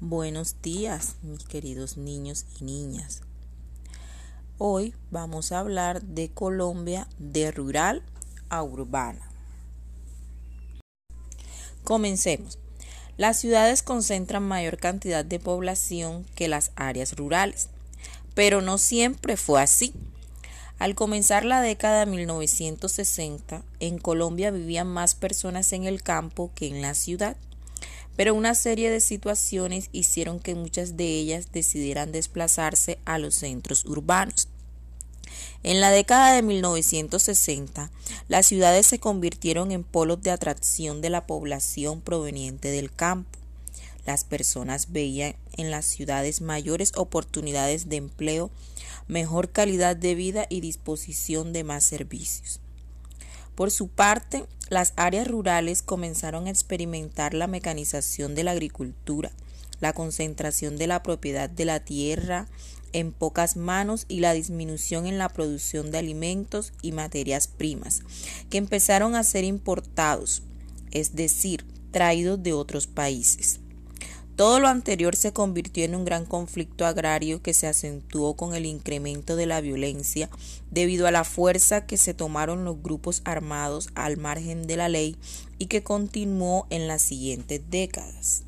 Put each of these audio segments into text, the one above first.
Buenos días, mis queridos niños y niñas. Hoy vamos a hablar de Colombia de rural a urbana. Comencemos. Las ciudades concentran mayor cantidad de población que las áreas rurales, pero no siempre fue así. Al comenzar la década de 1960, en Colombia vivían más personas en el campo que en la ciudad pero una serie de situaciones hicieron que muchas de ellas decidieran desplazarse a los centros urbanos. En la década de 1960, las ciudades se convirtieron en polos de atracción de la población proveniente del campo. Las personas veían en las ciudades mayores oportunidades de empleo, mejor calidad de vida y disposición de más servicios. Por su parte, las áreas rurales comenzaron a experimentar la mecanización de la agricultura, la concentración de la propiedad de la tierra en pocas manos y la disminución en la producción de alimentos y materias primas, que empezaron a ser importados, es decir, traídos de otros países. Todo lo anterior se convirtió en un gran conflicto agrario que se acentuó con el incremento de la violencia debido a la fuerza que se tomaron los grupos armados al margen de la ley y que continuó en las siguientes décadas.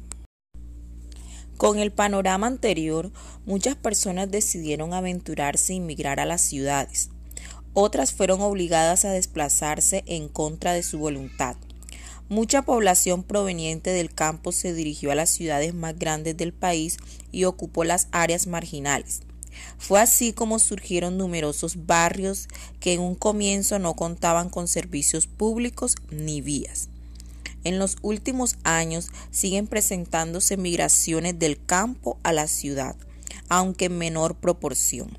Con el panorama anterior, muchas personas decidieron aventurarse e inmigrar a las ciudades. Otras fueron obligadas a desplazarse en contra de su voluntad. Mucha población proveniente del campo se dirigió a las ciudades más grandes del país y ocupó las áreas marginales. Fue así como surgieron numerosos barrios que en un comienzo no contaban con servicios públicos ni vías. En los últimos años siguen presentándose migraciones del campo a la ciudad, aunque en menor proporción.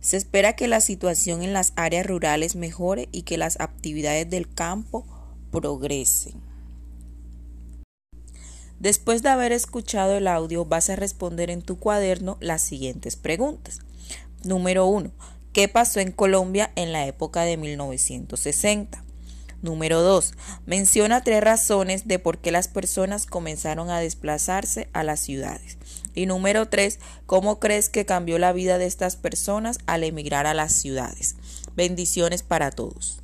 Se espera que la situación en las áreas rurales mejore y que las actividades del campo progresen. Después de haber escuchado el audio, vas a responder en tu cuaderno las siguientes preguntas. Número 1. ¿Qué pasó en Colombia en la época de 1960? Número 2. Menciona tres razones de por qué las personas comenzaron a desplazarse a las ciudades. Y número 3. ¿Cómo crees que cambió la vida de estas personas al emigrar a las ciudades? Bendiciones para todos.